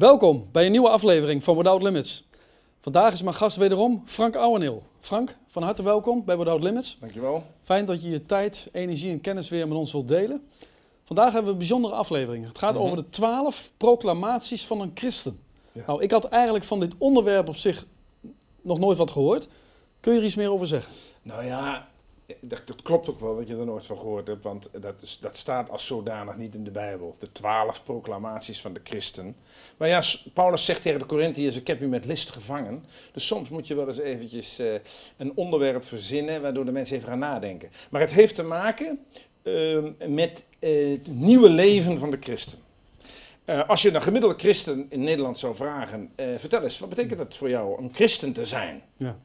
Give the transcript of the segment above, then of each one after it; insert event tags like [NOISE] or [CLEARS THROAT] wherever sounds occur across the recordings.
Welkom bij een nieuwe aflevering van Without Limits. Vandaag is mijn gast wederom Frank Ouweneel. Frank, van harte welkom bij Without Limits. Dankjewel. Fijn dat je je tijd, energie en kennis weer met ons wilt delen. Vandaag hebben we een bijzondere aflevering. Het gaat Mhm. over de twaalf proclamaties van een christen. Ja. Nou, ik had eigenlijk van dit onderwerp op zich nog nooit wat gehoord. Kun je er iets meer over zeggen? Nou ja, dat, klopt ook wel dat je er nooit van gehoord hebt, want dat, is, dat staat als zodanig niet in de Bijbel. De twaalf proclamaties van de christen. Maar ja, Paulus zegt tegen de Corinthiërs, ik heb u met list gevangen. Dus soms moet je wel eens eventjes eh, een onderwerp verzinnen, waardoor de mensen even gaan nadenken. Maar het heeft te maken ehm, met eh, het nieuwe leven van de christen. Eh, als je een gemiddelde christen in Nederland zou vragen, vertel eens, wat betekent het voor jou om christen te zijn? Ja.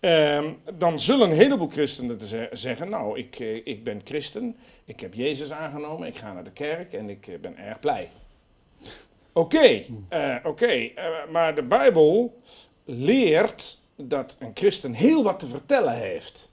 Ehm, dan zullen een heleboel christenen te ze- zeggen, nou, ik, eh, ik ben christen, ik heb Jezus aangenomen, ik ga naar de kerk en ik eh, ben erg blij. Oké, eh, oké, maar de Bijbel leert dat een christen heel wat te vertellen heeft.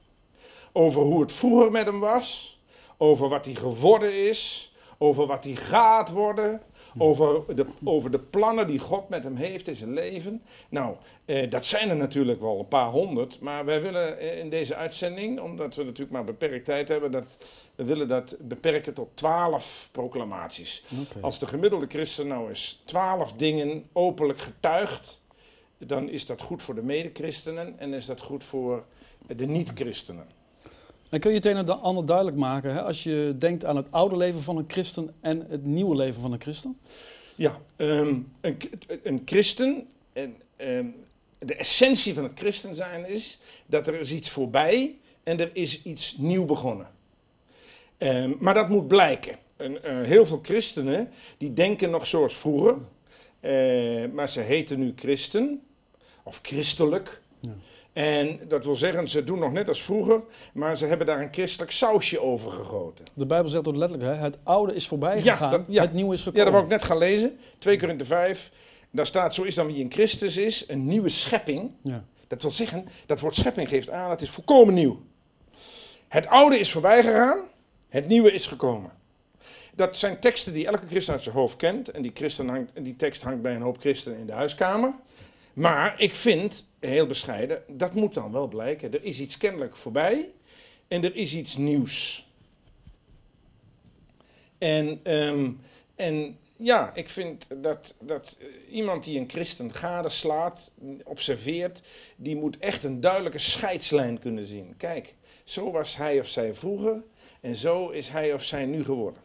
Over hoe het vroeger met hem was, over wat hij geworden is, over wat hij gaat worden, over de, over de plannen die God met hem heeft in zijn leven. Nou, eh, dat zijn er natuurlijk wel een paar honderd, maar wij willen eh, in deze uitzending, omdat we natuurlijk maar beperkt tijd hebben, dat, we willen dat beperken tot twaalf proclamaties. Als de gemiddelde christen nou eens twaalf dingen openlijk getuigt, dan is dat goed voor de mede-christenen en is dat goed voor de niet-christenen. En kun je het een en ander duidelijk maken hè, als je denkt aan het oude leven van een christen en het nieuwe leven van een christen? Ja, ehm, een, een christen, en, ehm, de essentie van het christen zijn is dat er is iets voorbij en er is iets nieuw begonnen. Ehm, maar dat moet blijken. En, eh, heel veel christenen die denken nog zoals vroeger, eh, maar ze heten nu christen of christelijk. Ja. En dat wil zeggen, ze doen nog net als vroeger, maar ze hebben daar een christelijk sausje over gegoten. De Bijbel zegt ook letterlijk, hè, het oude is voorbij Ja, gegaan, dat- ja. het nieuwe is gekomen. Ja, dat wou ik net gaan lezen. 2 Korinthe 5. Daar staat, zo is dan wie in Christus is, een nieuwe schepping. Ja. Dat wil zeggen, dat woord schepping geeft aan, het is volkomen nieuw. Het oude is voorbij gegaan, het nieuwe is gekomen. Dat zijn teksten die elke christen uit zijn hoofd kent. En die, christen hangt, en die tekst hangt bij een hoop christenen in de huiskamer. Maar ik vind, heel bescheiden, dat moet dan wel blijken. Er is iets kennelijk voorbij en er is iets nieuws. En, ehm, en ja, ik vind dat, dat eh, iemand die een christen gadeslaat, observeert, die moet echt een duidelijke scheidslijn kunnen zien. Kijk, zo was hij of zij vroeger en zo is hij of zij nu geworden.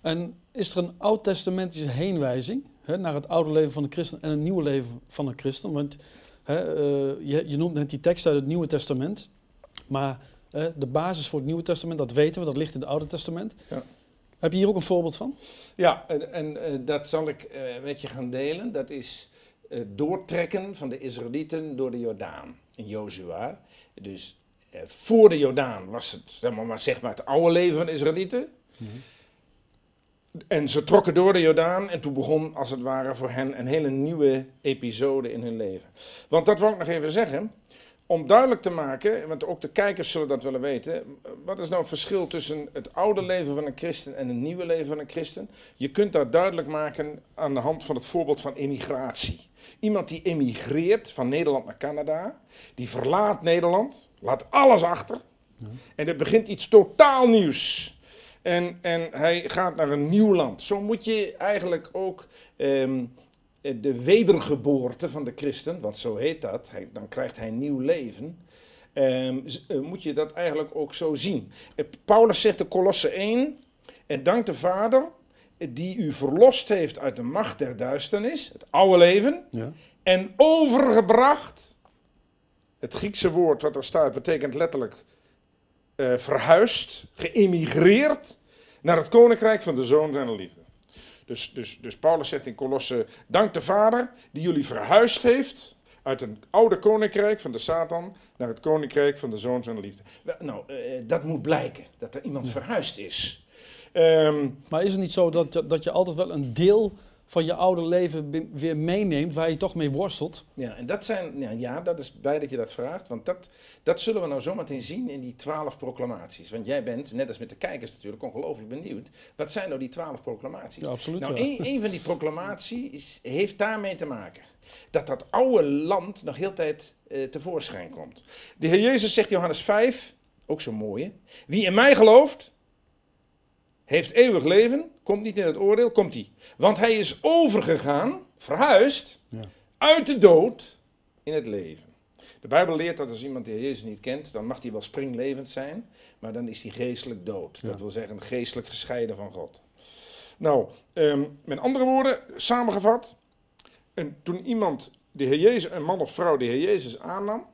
En is er een oud-testamentische heenwijzing hè, naar het oude leven van de christen en het nieuwe leven van een christen? Want hè, eh, je, je noemt net die tekst uit het Nieuwe Testament, maar de basis voor het Nieuwe Testament, dat weten we, dat ligt in het Oude Testament. Ja. Heb je hier ook een voorbeeld van? Ja, en, en eh, dat zal ik eh, met je gaan delen. Dat is het doortrekken van de Israëlieten door de Jordaan in Jozua. Dus voor de Jordaan was het, zeg maar, maar, zeg maar het oude leven van de Israëlieten. En ze trokken door de Jordaan en toen begon als het ware voor hen een hele nieuwe episode in hun leven. Want dat wil ik nog even zeggen, om duidelijk te maken, want ook de kijkers zullen dat willen weten, wat is nou het verschil tussen het oude leven van een christen en het nieuwe leven van een christen? Je kunt dat duidelijk maken aan de hand van het voorbeeld van emigratie. Iemand die emigreert van Nederland naar Canada, die verlaat Nederland, laat alles achter en er begint iets totaal nieuws. En, en hij gaat naar een nieuw land. Zo moet je eigenlijk ook ehm, de wedergeboorte van de christen, want zo heet dat, hij, dan krijgt hij nieuw leven. ehm, eh, moet je dat eigenlijk ook zo zien. Eh, Paulus zegt in Kolosse 1, en dank de Vader eh, die u verlost heeft uit de macht der duisternis, het oude leven, Ja. en overgebracht. Het Griekse woord wat er staat betekent letterlijk eh, verhuisd, geëmigreerd naar het koninkrijk van de zoon zijn liefde. Dus, dus, dus Paulus zegt in Kolosse, dank de Vader die jullie verhuisd heeft uit een oude koninkrijk van de Satan naar het koninkrijk van de zoon zijn liefde. Nou, eh, dat moet blijken, dat er iemand verhuisd is. Ehm, Maar is het niet zo dat, je- dat je altijd wel een deel van je oude leven weer meeneemt, waar je toch mee worstelt. Ja, en dat zijn, ja, ja, dat is blij dat je dat vraagt, want dat, dat zullen we nou zometeen zien in die twaalf proclamaties. Want jij bent, net als met de kijkers natuurlijk, ongelooflijk benieuwd. Wat zijn nou die twaalf proclamaties? Ja, absoluut. nou, ja. een, een van die proclamaties heeft daarmee te maken. Dat dat oude land nog heel tijd eh, tevoorschijn komt. De Heer Jezus zegt Johannes 5, ook zo mooi hè. Wie in mij gelooft, heeft eeuwig leven, komt niet in het oordeel, komt hij. Want hij is overgegaan, verhuisd, Ja. uit de dood in het leven. De Bijbel leert dat als iemand de Heer Jezus niet kent, dan mag hij wel springlevend zijn, maar dan is hij geestelijk dood. Ja. Dat wil zeggen geestelijk gescheiden van God. Nou, ehm, met andere woorden, samengevat, en toen iemand de Heer Jezus, een man of vrouw de Heer Jezus aannam,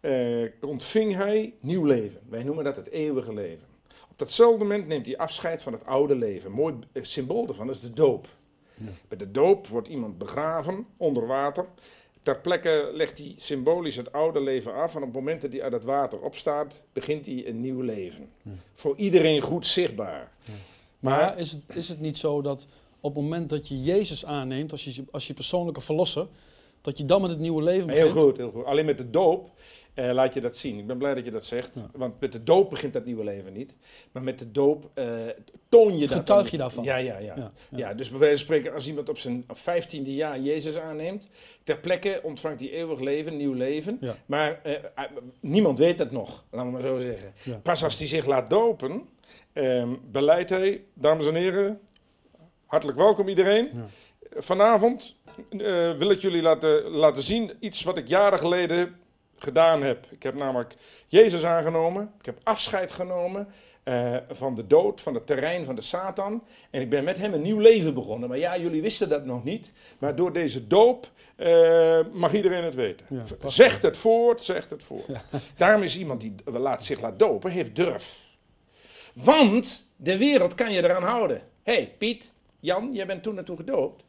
eh, ontving hij nieuw leven. Wij noemen dat het eeuwige leven. Op datzelfde moment neemt hij afscheid van het oude leven. Een mooi eh, symbool daarvan is de doop. Ja. Bij de doop wordt iemand begraven onder water. Ter plekke legt hij symbolisch het oude leven af. En op het moment dat hij uit het water opstaat, begint hij een nieuw leven. Ja. Voor iedereen goed zichtbaar. Ja. Maar, Maar is het, is het niet zo dat op het moment dat je Jezus aanneemt, als je, als je persoonlijke verlosser, dat je dan met het nieuwe leven begint? heel goed, heel goed. Alleen met de doop eh, laat je dat zien. Ik ben blij dat je dat zegt. Ja. Want met de doop begint dat nieuwe leven niet. Maar met de doop eh, toon je dat. Getuig je daarvan? Ja, ja, ja. Ja, dus bij wijze van spreken, als iemand op zijn vijftiende jaar Jezus aanneemt, ter plekke ontvangt hij eeuwig leven, nieuw leven. Maar eh, niemand weet dat nog, laten we maar zo zeggen. Pas als hij zich laat dopen, ehm, beleidt hij, dames en heren, hartelijk welkom iedereen. Vanavond wil ik jullie laten, laten zien iets wat ik jaren geleden gedaan heb. Ik heb namelijk Jezus aangenomen, ik heb afscheid genomen eh, van de dood, van het terrein van de Satan. En ik ben met hem een nieuw leven begonnen. Maar ja, jullie wisten dat nog niet. Maar door deze doop eh, mag iedereen het weten. Ja, prachtig. zegt het voort, zegt het voort. Ja. [LAUGHS] Daarom is iemand die laat, zich laat dopen, heeft durf. Want de wereld kan je eraan houden. Hé, hey, Piet, Jan, jij bent toen naartoe gedoopt.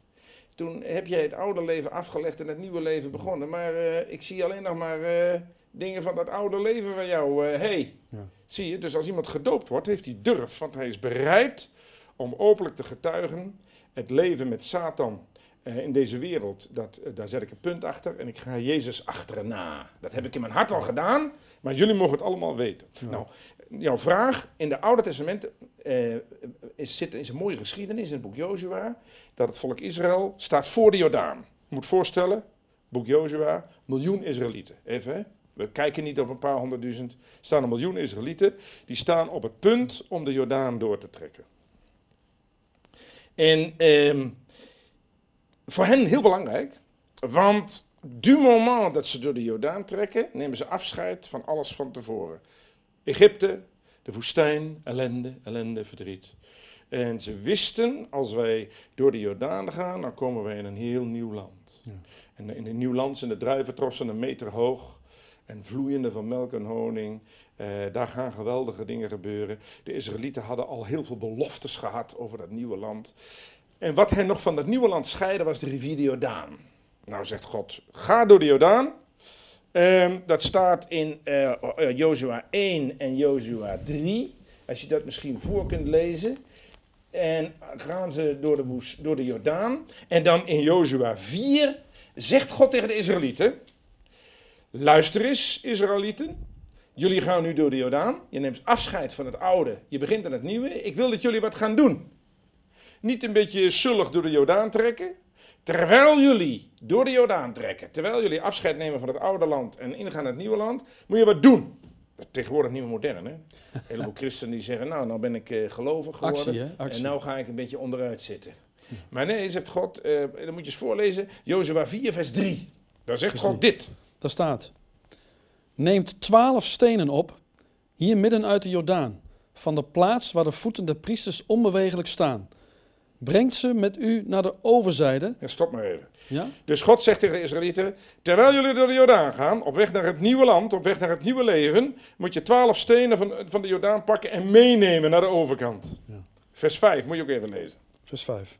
Toen heb jij het oude leven afgelegd en het nieuwe leven begonnen. Maar eh, ik zie alleen nog maar eh, dingen van dat oude leven van jou. Hé, hey. Ja. zie je? Dus als iemand gedoopt wordt, heeft hij durf. Want hij is bereid om openlijk te getuigen. Het leven met Satan in deze wereld, dat, eh, daar zet ik een punt achter. En ik ga Jezus achterna. Dat heb ik in mijn hart al gedaan. Maar jullie mogen het allemaal weten. Ja. Nou, jouw vraag. In de Oude Testament eh, is, zit, is een mooie geschiedenis in het boek Jozua. Dat het volk Israël staat voor de Jordaan. Je moet voorstellen, boek Jozua, miljoen Israëlieten. Even, hè? we kijken niet op een paar honderdduizend. Er staan een miljoen Israëlieten. Die staan op het punt om de Jordaan door te trekken. En ehm, voor hen heel belangrijk, want du moment dat ze door de Jordaan trekken, nemen ze afscheid van alles van tevoren. Egypte, de woestijn, ellende, ellende, verdriet. En ze wisten, als wij door de Jordaan gaan, dan komen wij in een heel nieuw land. Ja. En in een nieuw land zijn de druiventrossen een meter hoog en vloeiende van melk en honing. Eh, daar gaan geweldige dingen gebeuren. De Israëlieten hadden al heel veel beloftes gehad over dat nieuwe land. En wat hen nog van dat nieuwe land scheidde was de rivier de Jordaan. Nou zegt God, ga door de Jordaan. Ehm, dat staat in eh, Jozua 1 en Jozua 3. Als je dat misschien voor kunt lezen. En gaan ze door de, door de Jordaan. En dan in Jozua 4 zegt God tegen de Israëlieten. Luister eens, Israëlieten. Jullie gaan nu door de Jordaan. Je neemt afscheid van het oude. Je begint aan het nieuwe. Ik wil dat jullie wat gaan doen. Niet een beetje zullig door de Jordaan trekken. Terwijl jullie door de Jordaan trekken, terwijl jullie afscheid nemen van het oude land en ingaan in het nieuwe land, moet je wat doen. Dat is tegenwoordig niet meer modern, hè? Een heleboel [LAUGHS] christenen die zeggen, nou, nou ben ik eh, gelovig geworden Actie, hè? Actie. en nou ga ik een beetje onderuit zitten. Maar nee, zegt God, eh, dan moet je eens voorlezen, Jozua 4 vers 3. Daar zegt God dit. Daar staat: Neemt twaalf stenen op, hier midden uit de Jordaan, van de plaats waar de voeten der priesters onbewegelijk staan. Brengt ze met u naar de overzijde. Ja, stop maar even. Ja? Dus God zegt tegen de Israëlieten, terwijl jullie door de Jordaan gaan, op weg naar het nieuwe land, op weg naar het nieuwe leven, moet je twaalf stenen van, van de Jordaan pakken en meenemen naar de overkant. Ja. Vers 5, moet je ook even lezen. Vers 5.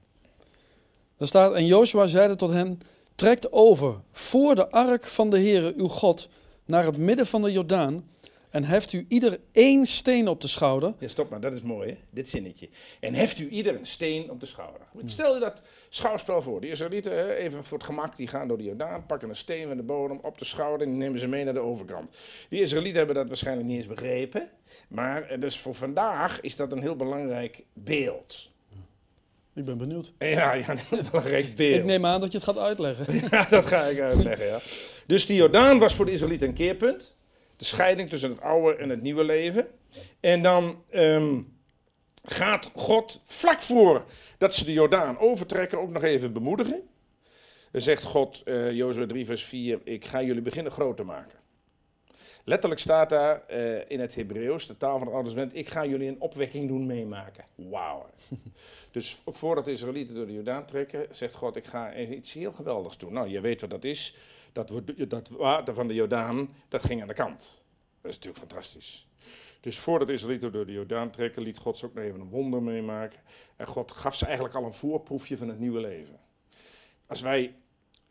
Daar staat: En Joshua zeide tot hen: Trekt over voor de ark van de Heere uw God naar het midden van de Jordaan En heft u ieder één steen op de schouder. Ja, stop maar, dat is mooi, hè? dit zinnetje. En heft u ieder een steen op de schouder. Stel je dat schouwspel voor. Die Israëlieten, even voor het gemak, die gaan door de Jordaan, pakken een steen van de bodem op de schouder en die nemen ze mee naar de overkant. Die Israëlieten hebben dat waarschijnlijk niet eens begrepen. Maar eh, dus voor vandaag is dat een heel belangrijk beeld. Ik ben benieuwd. [LAUGHS] Ja, ja een heel belangrijk beeld. Ik neem aan dat je het gaat uitleggen. [LAUGHS] Ja, dat ga ik uitleggen, ja. Dus die Jordaan was voor de Israëlieten een keerpunt. De scheiding tussen het oude en het nieuwe leven. En dan ehm, gaat God vlak voor dat ze de Jordaan overtrekken ook nog even bemoedigen. Dan zegt God, uh, Jozua 3 vers 4, ik ga jullie beginnen groot te maken. Letterlijk staat daar uh, in het Hebreeuws, de taal van het Oude Testament, ik ga jullie een opwekking doen meemaken. Wauw. [LAUGHS] dus voordat de Israëlieten door de Jordaan trekken, zegt God, ik ga iets heel geweldigs doen. Nou, je weet wat dat is dat, dat water van de Jordaan, dat ging aan de kant. Dat is natuurlijk fantastisch. Dus voordat de Israëlieten door de Jordaan trekken, liet God ze ook nog even een wonder meemaken. En God gaf ze eigenlijk al een voorproefje van het nieuwe leven. Als wij,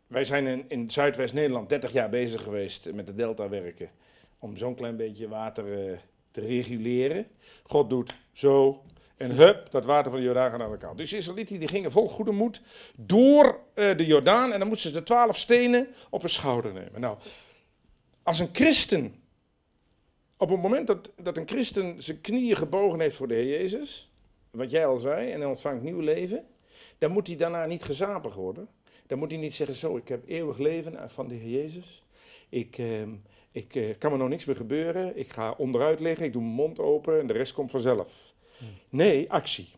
wij zijn in, in Zuidwest-Nederland 30 jaar bezig geweest met de delta werken. Om zo'n klein beetje water uh, te reguleren. God doet zo, en hup, dat water van de Jordaan gaat aan de kant. Dus de Israëlieten die gingen vol goede moed door uh, de Jordaan en dan moesten ze de twaalf stenen op hun schouder nemen. Nou, als een christen, op het moment dat, dat een christen zijn knieën gebogen heeft voor de Heer Jezus, wat jij al zei, en hij ontvangt nieuw leven, dan moet hij daarna niet gezapig worden. Dan moet hij niet zeggen, zo, ik heb eeuwig leven van de Heer Jezus. Ik, uh, ik uh, kan me nog niks meer gebeuren. Ik ga onderuit liggen, ik doe mijn mond open en de rest komt vanzelf. Nee, actie.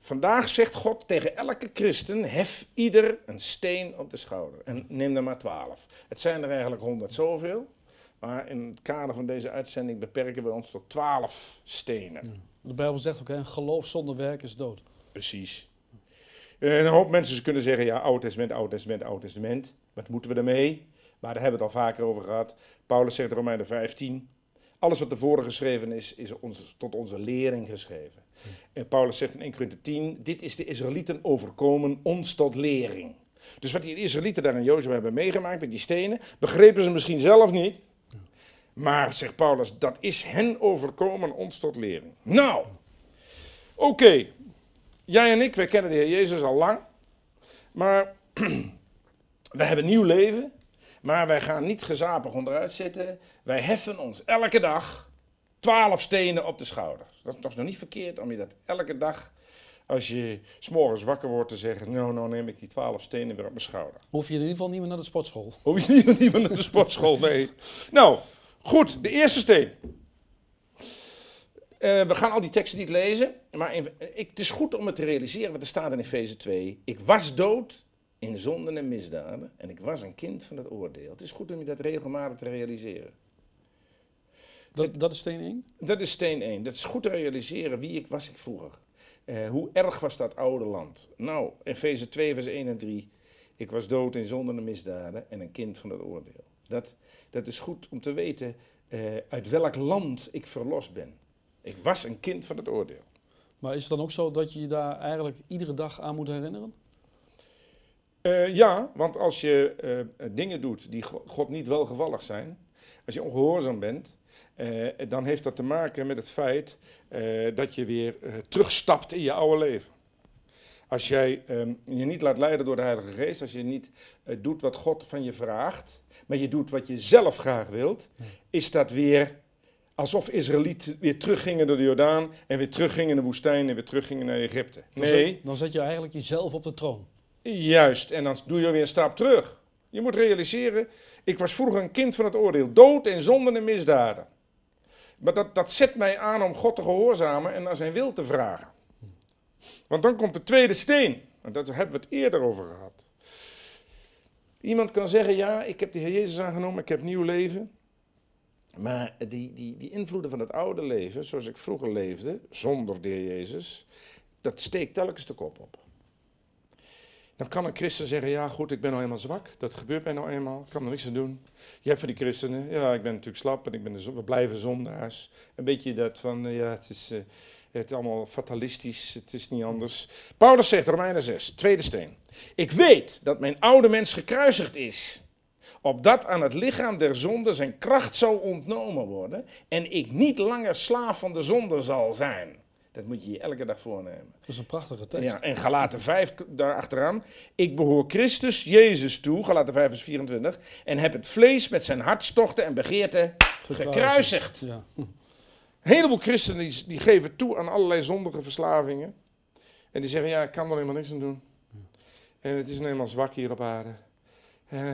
Vandaag zegt God tegen elke christen: hef ieder een steen op de schouder. En neem er maar twaalf. Het zijn er eigenlijk honderd zoveel. Maar in het kader van deze uitzending beperken we ons tot twaalf stenen. De Bijbel zegt ook: hè, geloof zonder werk is dood. Precies. En een hoop mensen kunnen zeggen: ja, Oud Testament, Oud Testament, Oud Testament. Wat moeten we ermee? Maar daar hebben we het al vaker over gehad. Paulus zegt in Romeinen 15: alles wat ervoor geschreven is, is ons, tot onze lering geschreven. En Paulus zegt in 1 Corinthië 10, dit is de Israëlieten overkomen, ons tot lering. Dus wat die Israëlieten daar in Jozef hebben meegemaakt met die stenen, begrepen ze misschien zelf niet. Maar, zegt Paulus, dat is hen overkomen, ons tot lering. Nou, oké. Jij en ik, wij kennen de Heer Jezus al lang. Maar [CLEARS THROAT] we hebben nieuw leven. Maar wij gaan niet gezapig onderuit zitten. Wij heffen ons elke dag twaalf stenen op de schouders. Dat is toch nog niet verkeerd om je dat elke dag, als je s'morgens wakker wordt, te zeggen: Nou, nou neem ik die twaalf stenen weer op mijn schouder. Hoef je in ieder geval niet meer naar de sportschool? Hoef je niet, [LAUGHS] niet meer naar de sportschool, nee. nou, goed, de eerste steen. Uh, we gaan al die teksten niet lezen, maar ik, het is goed om het te realiseren wat er staat in Efeze 2. Ik was dood in zonden en misdaden en ik was een kind van het oordeel. Het is goed om je dat regelmatig te realiseren. Dat, dat is steen 1? Dat is steen 1. Dat is goed te realiseren wie ik was ik vroeger. Uh, hoe erg was dat oude land? Nou, Efeze 2 vers 1 en 3. Ik was dood in zonden en misdaden en een kind van het oordeel. Dat, dat is goed om te weten uh, uit welk land ik verlost ben. Ik was een kind van het oordeel. Maar is het dan ook zo dat je je daar eigenlijk iedere dag aan moet herinneren? Uh, ja, want als je uh, dingen doet die God niet welgevallig zijn, als je ongehoorzaam bent, uh, dan heeft dat te maken met het feit dat je weer terugstapt in je oude leven. Als jij um, je niet laat leiden door de Heilige Geest, als je niet doet wat God van je vraagt, maar je doet wat je zelf graag wilt, is dat weer alsof Israëlieten weer teruggingen door de Jordaan en weer teruggingen in de woestijn en weer teruggingen naar Egypte. Nee. Dan zet, dan zet je eigenlijk jezelf op de troon. Juist, en dan doe je weer een stap terug. Je moet realiseren, ik was vroeger een kind van het oordeel, dood en zonden en misdaden. Maar dat, dat zet mij aan om God te gehoorzamen en naar zijn wil te vragen. Want dan komt de tweede steen, en daar hebben we het eerder over gehad. Iemand kan zeggen, ja, ik heb de Heer Jezus aangenomen, ik heb nieuw leven. Maar die, die, die invloeden van het oude leven, zoals ik vroeger leefde, zonder de Heer Jezus, dat steekt telkens de kop op. Dan kan een christen zeggen, ja goed, ik ben nou eenmaal zwak. Dat gebeurt mij nou eenmaal, ik kan er niks aan doen. Je hebt van die christenen, ja, ik ben natuurlijk slap en ik ben we blijven zondaars. Een beetje dat van, uh, ja, het is, uh, het allemaal fatalistisch, het is niet anders. Paulus zegt, Romeinen 6, tweede steen. Ik weet dat mijn oude mens gekruisigd is, opdat aan het lichaam der zonde zijn kracht zou ontnomen worden en ik niet langer slaaf van de zonde zal zijn. Dat moet je je elke dag voornemen. Dat is een prachtige tekst. Ja, en Galaten 5 daarachteraan. Ik behoor Christus Jezus toe, Galaten 5 vers 24, en heb het vlees met zijn hartstochten en begeerten gekruisigd. Ja. Een heleboel christenen die, die geven toe aan allerlei zondige verslavingen. En die zeggen, ja, ik kan er helemaal niks aan doen. En het is nou eenmaal zwak hier op aarde. Eh,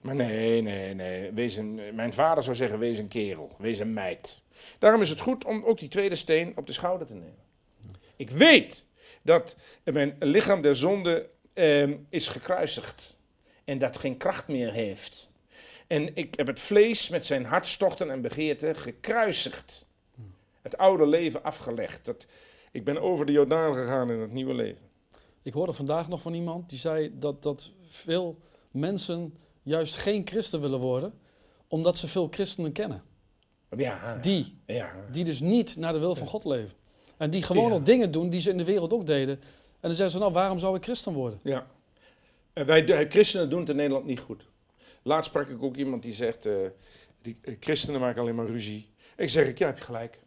maar nee, nee, nee. Wees een, mijn vader zou zeggen, wees een kerel. Wees een meid. Daarom is het goed om ook die tweede steen op de schouder te nemen. Ik weet dat mijn lichaam der zonde eh, is gekruisigd. En dat geen kracht meer heeft. En ik heb het vlees met zijn hartstochten en begeerten gekruisigd. Het oude leven afgelegd. Dat, ik ben over de Jordaan gegaan in het nieuwe leven. Ik hoorde vandaag nog van iemand die zei dat, dat veel mensen juist geen christen willen worden, omdat ze veel christenen kennen. Ja, Die, ja. die dus niet naar de wil van God leven. En die gewoon al dingen doen die ze in de wereld ook deden. En dan zeggen ze, nou waarom zou ik christen worden? ja. En wij de, christenen doen het in Nederland niet goed. Laatst sprak ik ook iemand die zegt, eh, die, eh, christenen maken alleen maar ruzie. Ik zeg, ik, ja, heb je gelijk.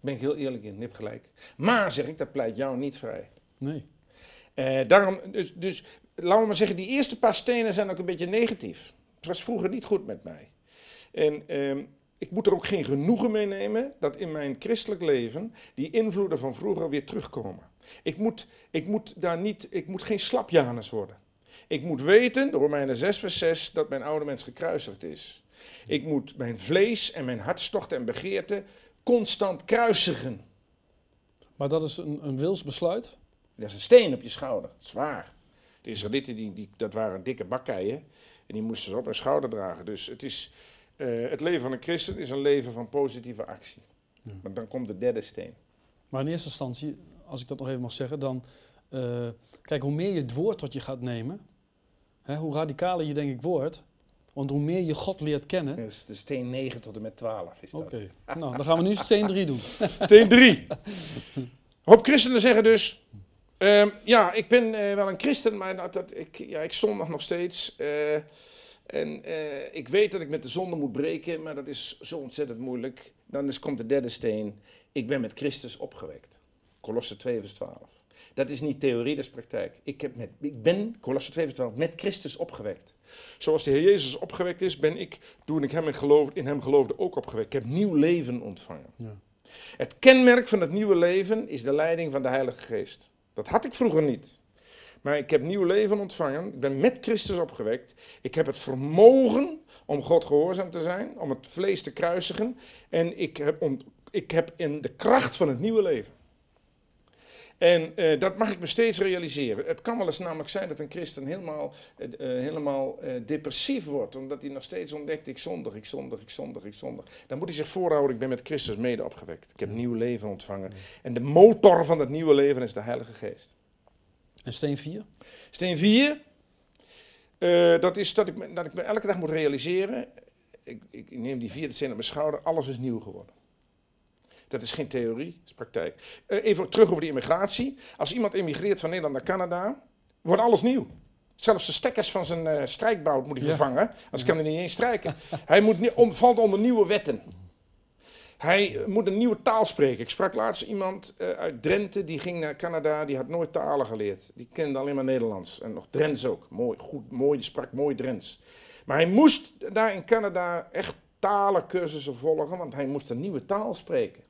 Ben ik heel eerlijk in, hebt gelijk. Maar, zeg ik, dat pleit jou niet vrij. Nee. Eh, daarom, dus, dus laten we maar zeggen, die eerste paar stenen zijn ook een beetje negatief. Het was vroeger niet goed met mij. En ehm, ik moet er ook geen genoegen mee nemen dat in mijn christelijk leven die invloeden van vroeger weer terugkomen. Ik moet, ik moet daar niet, ik moet geen slapjanus worden. Ik moet weten, Romeinen 6 vers 6, dat mijn oude mens gekruisigd is. Ik moet mijn vlees en mijn hartstochten en begeerten constant kruisigen. Maar dat is een, een wilsbesluit. Dat is een steen op je schouder. Zwaar. De Israëlieten, die, die, dat waren dikke bakkeien. En die moesten ze op hun schouder dragen. Dus het, is, eh, het leven van een christen is een leven van positieve actie. Ja. Maar dan komt de derde steen. Maar in eerste instantie, als ik dat nog even mag zeggen, dan... eh, kijk, hoe meer je het woord tot je gaat nemen, hè, hoe radicaler je denk ik wordt. Want hoe meer je God leert kennen... Is de steen 9 tot en met 12 is dat. Oké, nou dan gaan we nu steen 3 doen. [LAUGHS] [LAUGHS] Steen 3. Hoop christenen zeggen dus... ehm, ja, ik ben eh, wel een christen, maar dat, dat, ik, ja, ik zondig nog steeds. eh, en eh, ik weet dat ik met de zonde moet breken, maar dat is zo ontzettend moeilijk. Dan is, komt de derde steen. Ik ben met Christus opgewekt. Colosse 2 vers 12. Dat is niet theorie, dat is praktijk. Ik, heb met, ik ben, Colosse 2 vers 12, met Christus opgewekt. Zoals de Heer Jezus opgewekt is, ben ik, toen ik hem in, geloof, in hem geloofde, ook opgewekt. Ik heb nieuw leven ontvangen. Ja. Het kenmerk van het nieuwe leven is de leiding van de Heilige Geest. Dat had ik vroeger niet. Maar ik heb nieuw leven ontvangen. Ik ben met Christus opgewekt. Ik heb het vermogen om God gehoorzaam te zijn, om het vlees te kruisigen. En ik heb, ik heb in de kracht van het nieuwe leven. En eh, dat mag ik me steeds realiseren. Het kan wel eens namelijk zijn dat een christen helemaal, eh, eh, helemaal depressief wordt, omdat hij nog steeds ontdekt, ik zondig, ik zondig, ik zondig, ik zondig. Dan moet hij zich voorhouden, ik ben met Christus mede opgewekt. Ik heb nieuw leven ontvangen. En de motor van dat nieuwe leven is de Heilige Geest. En steen 4? Steen 4, eh, dat is dat ik, me, dat ik me elke dag moet realiseren, ik, ik neem die vierde steen op mijn schouder, alles is nieuw geworden. Dat is geen theorie, dat is praktijk. Eh, even terug over die immigratie. Als iemand emigreert van Nederland naar Canada, wordt alles nieuw. Zelfs de stekkers van zijn eh, strijkbout moet hij Ja. vervangen, anders kan hij niet eens strijken. [LAUGHS] hij moet, valt onder nieuwe wetten. Hij eh, moet een nieuwe taal spreken. Ik sprak laatst iemand uit Drenthe, die ging naar Canada, die had nooit talen geleerd. Die kende alleen maar Nederlands en nog Drents ook. Mooi, goed, mooi, die sprak mooi Drents. Maar hij moest daar in Canada echt talencursussen volgen, want hij moest een nieuwe taal spreken.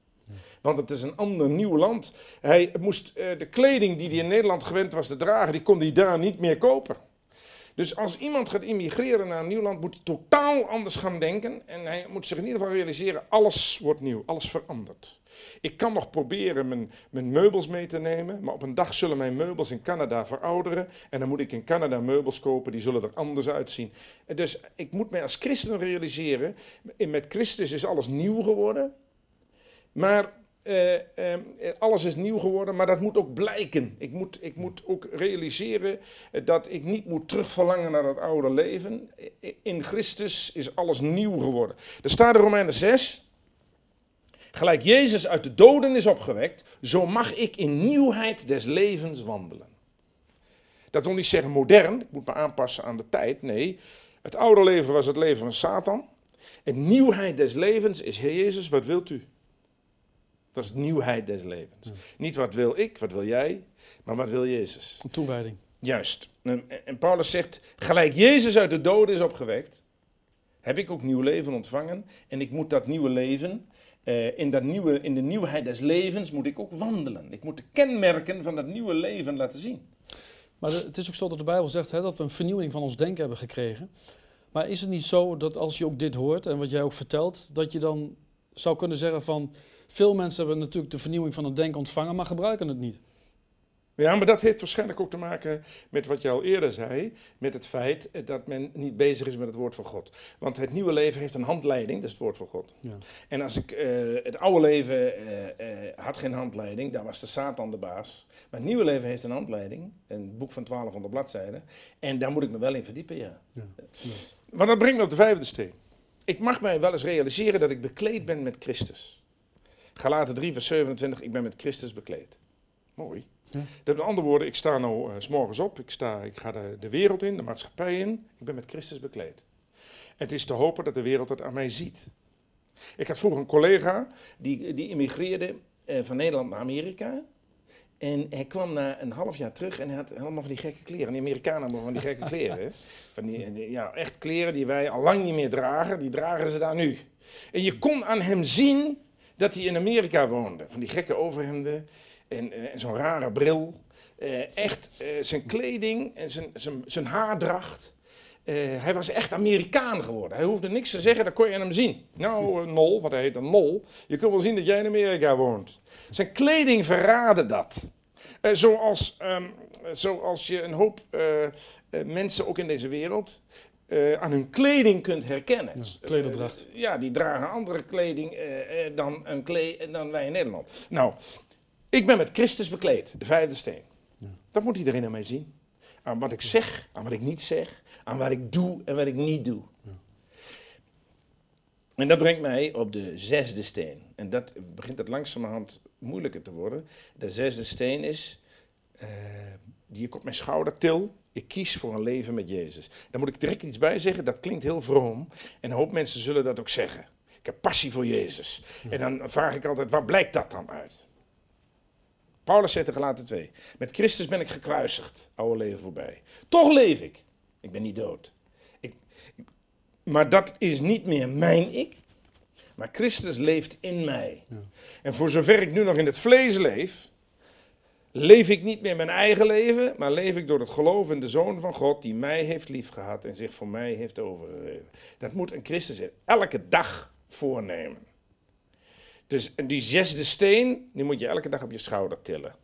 Want het is een ander nieuw land. Hij moest eh, de kleding die hij in Nederland gewend was te dragen, die kon hij daar niet meer kopen. Dus als iemand gaat immigreren naar een nieuw land, moet hij totaal anders gaan denken. En hij moet zich in ieder geval realiseren, alles wordt nieuw, alles verandert. Ik kan nog proberen mijn, mijn meubels mee te nemen, maar op een dag zullen mijn meubels in Canada verouderen. En dan moet ik in Canada meubels kopen, die zullen er anders uitzien. En dus ik moet mij als christen realiseren, met Christus is alles nieuw geworden. Maar eh, eh, alles is nieuw geworden, maar dat moet ook blijken. Ik moet, ik moet ook realiseren eh, dat ik niet moet terugverlangen naar dat oude leven. In Christus is alles nieuw geworden. Er staat in Romeinen 6. Gelijk Jezus uit de doden is opgewekt, zo mag ik in nieuwheid des levens wandelen. Dat wil niet zeggen modern, ik moet me aanpassen aan de tijd. Nee, Het oude leven was het leven van Satan. En nieuwheid des levens is, Heer Jezus, wat wilt u? Dat is nieuwheid des levens. Niet wat wil ik, wat wil jij, maar wat wil Jezus? Een toewijding. Juist. En, en Paulus zegt, gelijk Jezus uit de doden is opgewekt, heb ik ook nieuw leven ontvangen. En ik moet dat nieuwe leven, eh, in, dat nieuwe, in de nieuwheid des levens, moet ik ook wandelen. Ik moet de kenmerken van dat nieuwe leven laten zien. Maar de- het is ook zo dat de Bijbel zegt hè, dat we een vernieuwing van ons denken hebben gekregen. Maar is het niet zo dat als je ook dit hoort en wat jij ook vertelt, dat je dan zou kunnen zeggen van veel mensen hebben natuurlijk de vernieuwing van het denken ontvangen, maar gebruiken het niet. Ja, maar dat heeft waarschijnlijk ook te maken met wat je al eerder zei, met het feit eh, dat men niet bezig is met het woord van God. Want het nieuwe leven heeft een handleiding, dat is het woord van God. Ja. En als ik eh, het oude leven eh, had geen handleiding, daar was de Satan de baas. Maar het nieuwe leven heeft een handleiding, een boek van 1200 bladzijden. En daar moet ik me wel in verdiepen, ja. Ja. Maar dat brengt me op de vijfde steen. Ik mag mij wel eens realiseren dat ik bekleed ben met Christus. Galaten 3, vers 27, ik ben met Christus bekleed. Mooi. Ja. Met andere woorden, ik sta nou eh, s morgens op, ik, sta, ik ga de, de wereld in, de maatschappij in, ik ben met Christus bekleed. Het is te hopen dat de wereld het aan mij ziet. Ik had vroeger een collega, die, die immigreerde eh, van Nederland naar Amerika. En hij kwam na een half jaar terug en hij had helemaal van die gekke kleren. En die Amerikanen hebben van die gekke [LAUGHS] kleren. Van die- ja, echt kleren die wij al lang niet meer dragen, die dragen ze daar nu. En je kon aan hem zien dat hij in Amerika woonde. Van die gekke overhemden en, eh, en zo'n rare bril. Eh, echt eh, zijn kleding en zijn, zijn, zijn haardracht. Hij was echt Amerikaan geworden. Hij hoefde niks te zeggen, dat kon je aan hem zien. Nou, [LAUGHS] Nol, wat hij heet een Nol. Je kunt wel zien dat jij in Amerika woont. Zijn kleding verraadde dat. Zoals, ehm, zoals je een hoop mensen ook in deze wereld eh, aan hun kleding kunt herkennen. Ja, klederdracht. Eh, ja, die dragen andere kleding eh, dan, een kle- dan wij in Nederland. Nou, ik ben met Christus bekleed, de vijfde steen. Ja. Dat moet iedereen aan mij zien. Aan wat ik zeg, aan wat ik niet zeg, aan wat ik doe en wat ik niet doe. Ja. En dat brengt mij op de zesde steen. En dat begint het langzamerhand moeilijker te worden. De zesde steen is, eh, die ik op mijn schouder til. Ik kies voor een leven met Jezus. Daar moet ik direct iets bij zeggen, dat klinkt heel vroom. En een hoop mensen zullen dat ook zeggen. Ik heb passie voor Jezus. En dan vraag ik altijd, waar blijkt dat dan uit? Paulus zegt in Galaten 2, met Christus ben ik gekruisigd, oude leven voorbij. Toch leef ik. Ik ben niet dood. Ik, maar dat is niet meer mijn ik, maar Christus leeft in mij. Ja. En voor zover ik nu nog in het vlees leef, leef ik niet meer mijn eigen leven, maar leef ik door het geloof in de Zoon van God die mij heeft liefgehad en zich voor mij heeft overgegeven. Dat moet een christen elke dag voornemen. Dus die zesde steen, die moet je elke dag op je schouder tillen.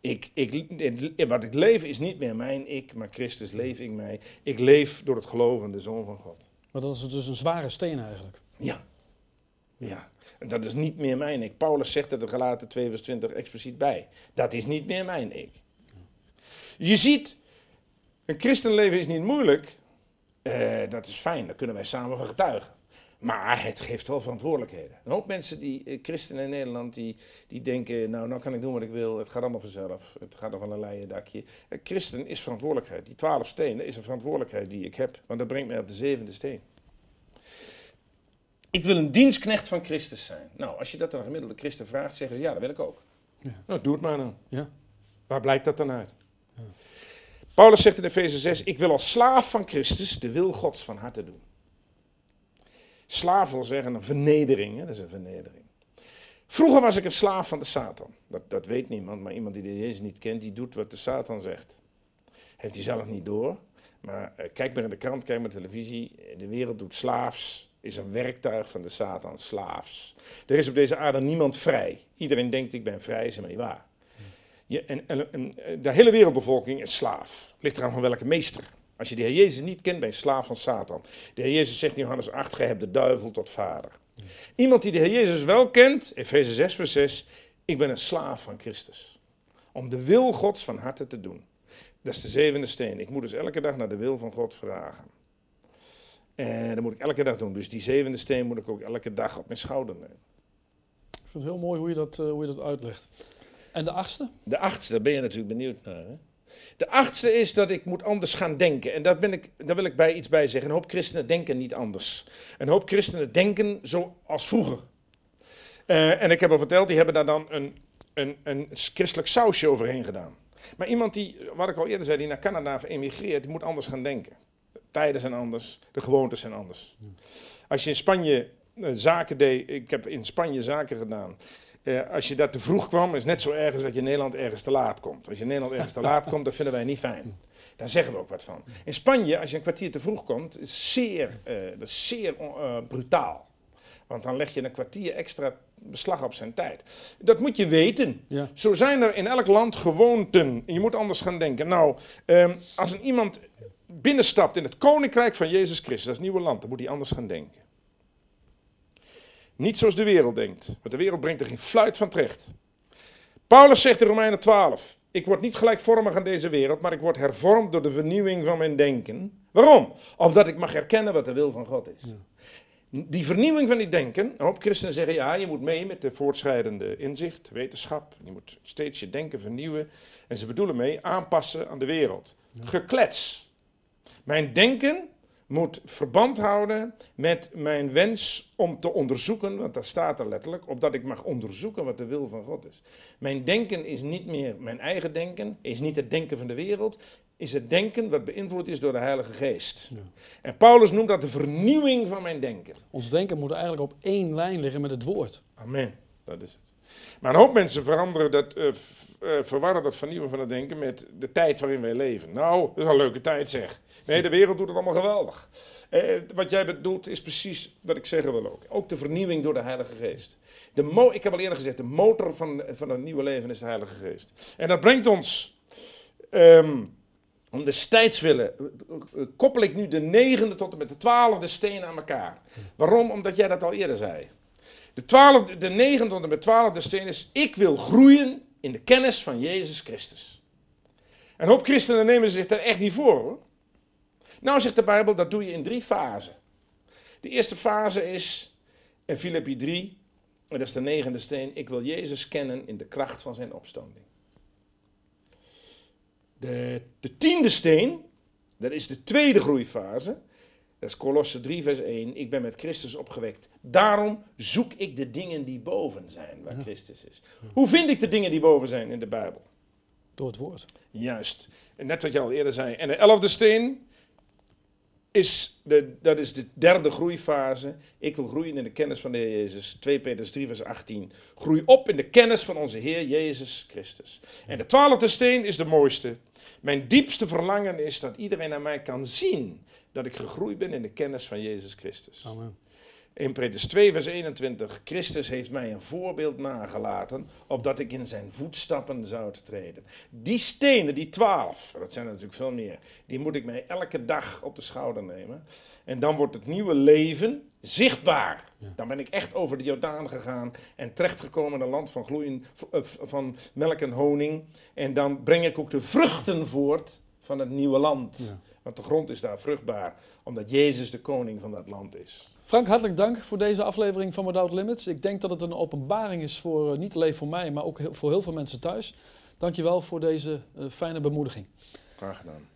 Ik, ik, wat ik leef is niet meer mijn ik, maar Christus leef in mij. Ik leef door het geloof in de Zoon van God. Maar dat is dus een zware steen eigenlijk. Ja. Ja. Dat is niet meer mijn ik. Paulus zegt er in Galaten 2 vers 20 expliciet bij. Dat is niet meer mijn ik. Je ziet, een christenleven is niet moeilijk. Eh, dat is fijn, daar kunnen wij samen van getuigen. Maar het geeft wel verantwoordelijkheden. Een hoop mensen, die eh, christenen in Nederland, die, die denken, nou, nou kan ik doen wat ik wil, het gaat allemaal vanzelf, het gaat van een leien dakje. Een christen is verantwoordelijkheid. Die twaalf stenen is een verantwoordelijkheid die ik heb, want dat brengt mij op de zevende steen. Ik wil een dienstknecht van Christus zijn. Nou, als je dat aan een gemiddelde christen vraagt, zeggen ze ja, dat wil ik ook. Ja. Nou, doe het maar dan. Ja. Waar blijkt dat dan uit? Ja. Paulus zegt in Efeze 6, ik wil als slaaf van Christus de wil Gods van harte doen. Slaaf wil zeggen een vernedering, hè? dat is een vernedering. Vroeger was ik een slaaf van de Satan. Dat, dat weet niemand, maar iemand die de Jezus niet kent, die doet wat de Satan zegt. Heeft hij zelf niet door. Maar eh, kijk maar in de krant, kijk maar televisie. De wereld doet slaafs. Is een werktuig van de Satan, slaafs. Er is op deze aarde niemand vrij. Iedereen denkt ik ben vrij, is maar niet waar. Je, en, eh, de hele wereldbevolking is slaaf. Ligt eraan van welke meester. Als je de Heer Jezus niet kent, ben je slaaf van Satan. De Heer Jezus zegt in Johannes 8, gij hebt de duivel tot vader. Iemand die de Heer Jezus wel kent, Efeze 6 vers 6, ik ben een slaaf van Christus. Om de wil Gods van harte te doen. Dat is de zevende steen. Ik moet dus elke dag naar de wil van God vragen. En dat moet ik elke dag doen. Dus die zevende steen moet ik ook elke dag op mijn schouder nemen. Ik vind het heel mooi hoe je dat, eh, hoe je dat uitlegt. En de achtste? De achtste, daar ben je natuurlijk benieuwd naar. Hè? De achtste is dat ik moet anders gaan denken. En daar, ben ik, daar wil ik bij iets bij zeggen. Een hoop christenen denken niet anders. Een hoop christenen denken zoals vroeger. Eh, en ik heb al verteld, die hebben daar dan een, een, een christelijk sausje overheen gedaan. Maar iemand die, wat ik al eerder zei, die naar Canada emigreert, die moet anders gaan denken. De tijden zijn anders, de gewoontes zijn anders. Als je in Spanje eh, zaken deed, ik heb in Spanje zaken gedaan. Eh, als je daar te vroeg kwam, is het net zo erg als dat je in Nederland ergens te laat komt. Als je in Nederland ergens te laat komt, dat vinden wij niet fijn. Daar zeggen we ook wat van. In Spanje, als je een kwartier te vroeg komt, is zeer, uh, dat is zeer brutaal. Want dan leg je een kwartier extra beslag op zijn tijd. Dat moet je weten. Ja. Zo zijn er in elk land gewoonten. En je moet anders gaan denken. Nou, um, als een iemand binnenstapt in het koninkrijk van Jezus Christus, dat is het nieuwe land, dan moet hij anders gaan denken. Niet zoals de wereld denkt. Want de wereld brengt er geen fluit van terecht. Paulus zegt in Romeinen 12: Ik word niet gelijkvormig aan deze wereld, maar ik word hervormd door de vernieuwing van mijn denken. Waarom? Omdat ik mag herkennen wat de wil van God is. Ja. Die vernieuwing van die denken, een hoop christenen zeggen ja, je moet mee met de voortschrijdende inzicht, wetenschap. Je moet steeds je denken vernieuwen. En ze bedoelen mee aanpassen aan de wereld. Ja. Geklets. Mijn denken moet verband houden met mijn wens om te onderzoeken, want daar staat er letterlijk, opdat ik mag onderzoeken wat de wil van God is. Mijn denken is niet meer mijn eigen denken, is niet het denken van de wereld, is het denken wat beïnvloed is door de Heilige Geest. Ja. En Paulus noemt dat de vernieuwing van mijn denken. Ons denken moet eigenlijk op één lijn liggen met het woord. Amen, dat is het. Maar een hoop mensen veranderen dat, uh, uh, verwarren dat vernieuwen van het denken met de tijd waarin wij leven. Nou, dat is een leuke tijd zeg. Nee, de wereld doet het allemaal geweldig. Uh, wat jij bedoelt is precies wat ik zeggen wil ook. Ook de vernieuwing door de Heilige Geest. De mo ik heb al eerder gezegd, de motor van, van het nieuwe leven is de Heilige Geest. En dat brengt ons, um, om de tijds willen, koppel ik nu de negende tot en met de twaalfde steen aan elkaar. Waarom? Omdat jij dat al eerder zei. De, twaalfde, de negende tot en met twaalfde steen is, ik wil groeien in de kennis van Jezus Christus. En een hoop christenen nemen zich daar echt niet voor hoor. Nou zegt de Bijbel, dat doe je in drie fasen. De eerste fase is in Filippi 3, en dat is de negende steen, ik wil Jezus kennen in de kracht van zijn opstanding. De, de tiende steen, dat is de tweede groeifase, dat is Colosse 3 vers 1, ik ben met Christus opgewekt. Daarom zoek ik de dingen die boven zijn, waar Christus is. Hoe vind ik de dingen die boven zijn in de Bijbel? Door het woord. Juist. En net wat je al eerder zei. En de elfde steen, is dat is de derde groeifase. Ik wil groeien in de kennis van de Heer Jezus. 2 Petrus 3 vers 18. Groei op in de kennis van onze Heer Jezus Christus. En de twaalfde steen is de mooiste. Mijn diepste verlangen is dat iedereen aan mij kan zien dat ik gegroeid ben in de kennis van Jezus Christus. Amen. In Petrus 2, vers 21. Christus heeft mij een voorbeeld nagelaten, opdat ik in zijn voetstappen zou treden. Die stenen, die twaalf, dat zijn er natuurlijk veel meer, die moet ik mij elke dag op de schouder nemen. En dan wordt het nieuwe leven zichtbaar. Dan ben ik echt over de Jordaan gegaan en terechtgekomen in een land van gloeien, van melk en honing. En dan breng ik ook de vruchten voort van het nieuwe land. Ja. Want de grond is daar vruchtbaar, omdat Jezus de koning van dat land is. Frank, hartelijk dank voor deze aflevering van Without Limits. Ik denk dat het een openbaring is voor niet alleen voor mij, maar ook voor heel veel mensen thuis. Dankjewel voor deze uh, fijne bemoediging. Graag gedaan.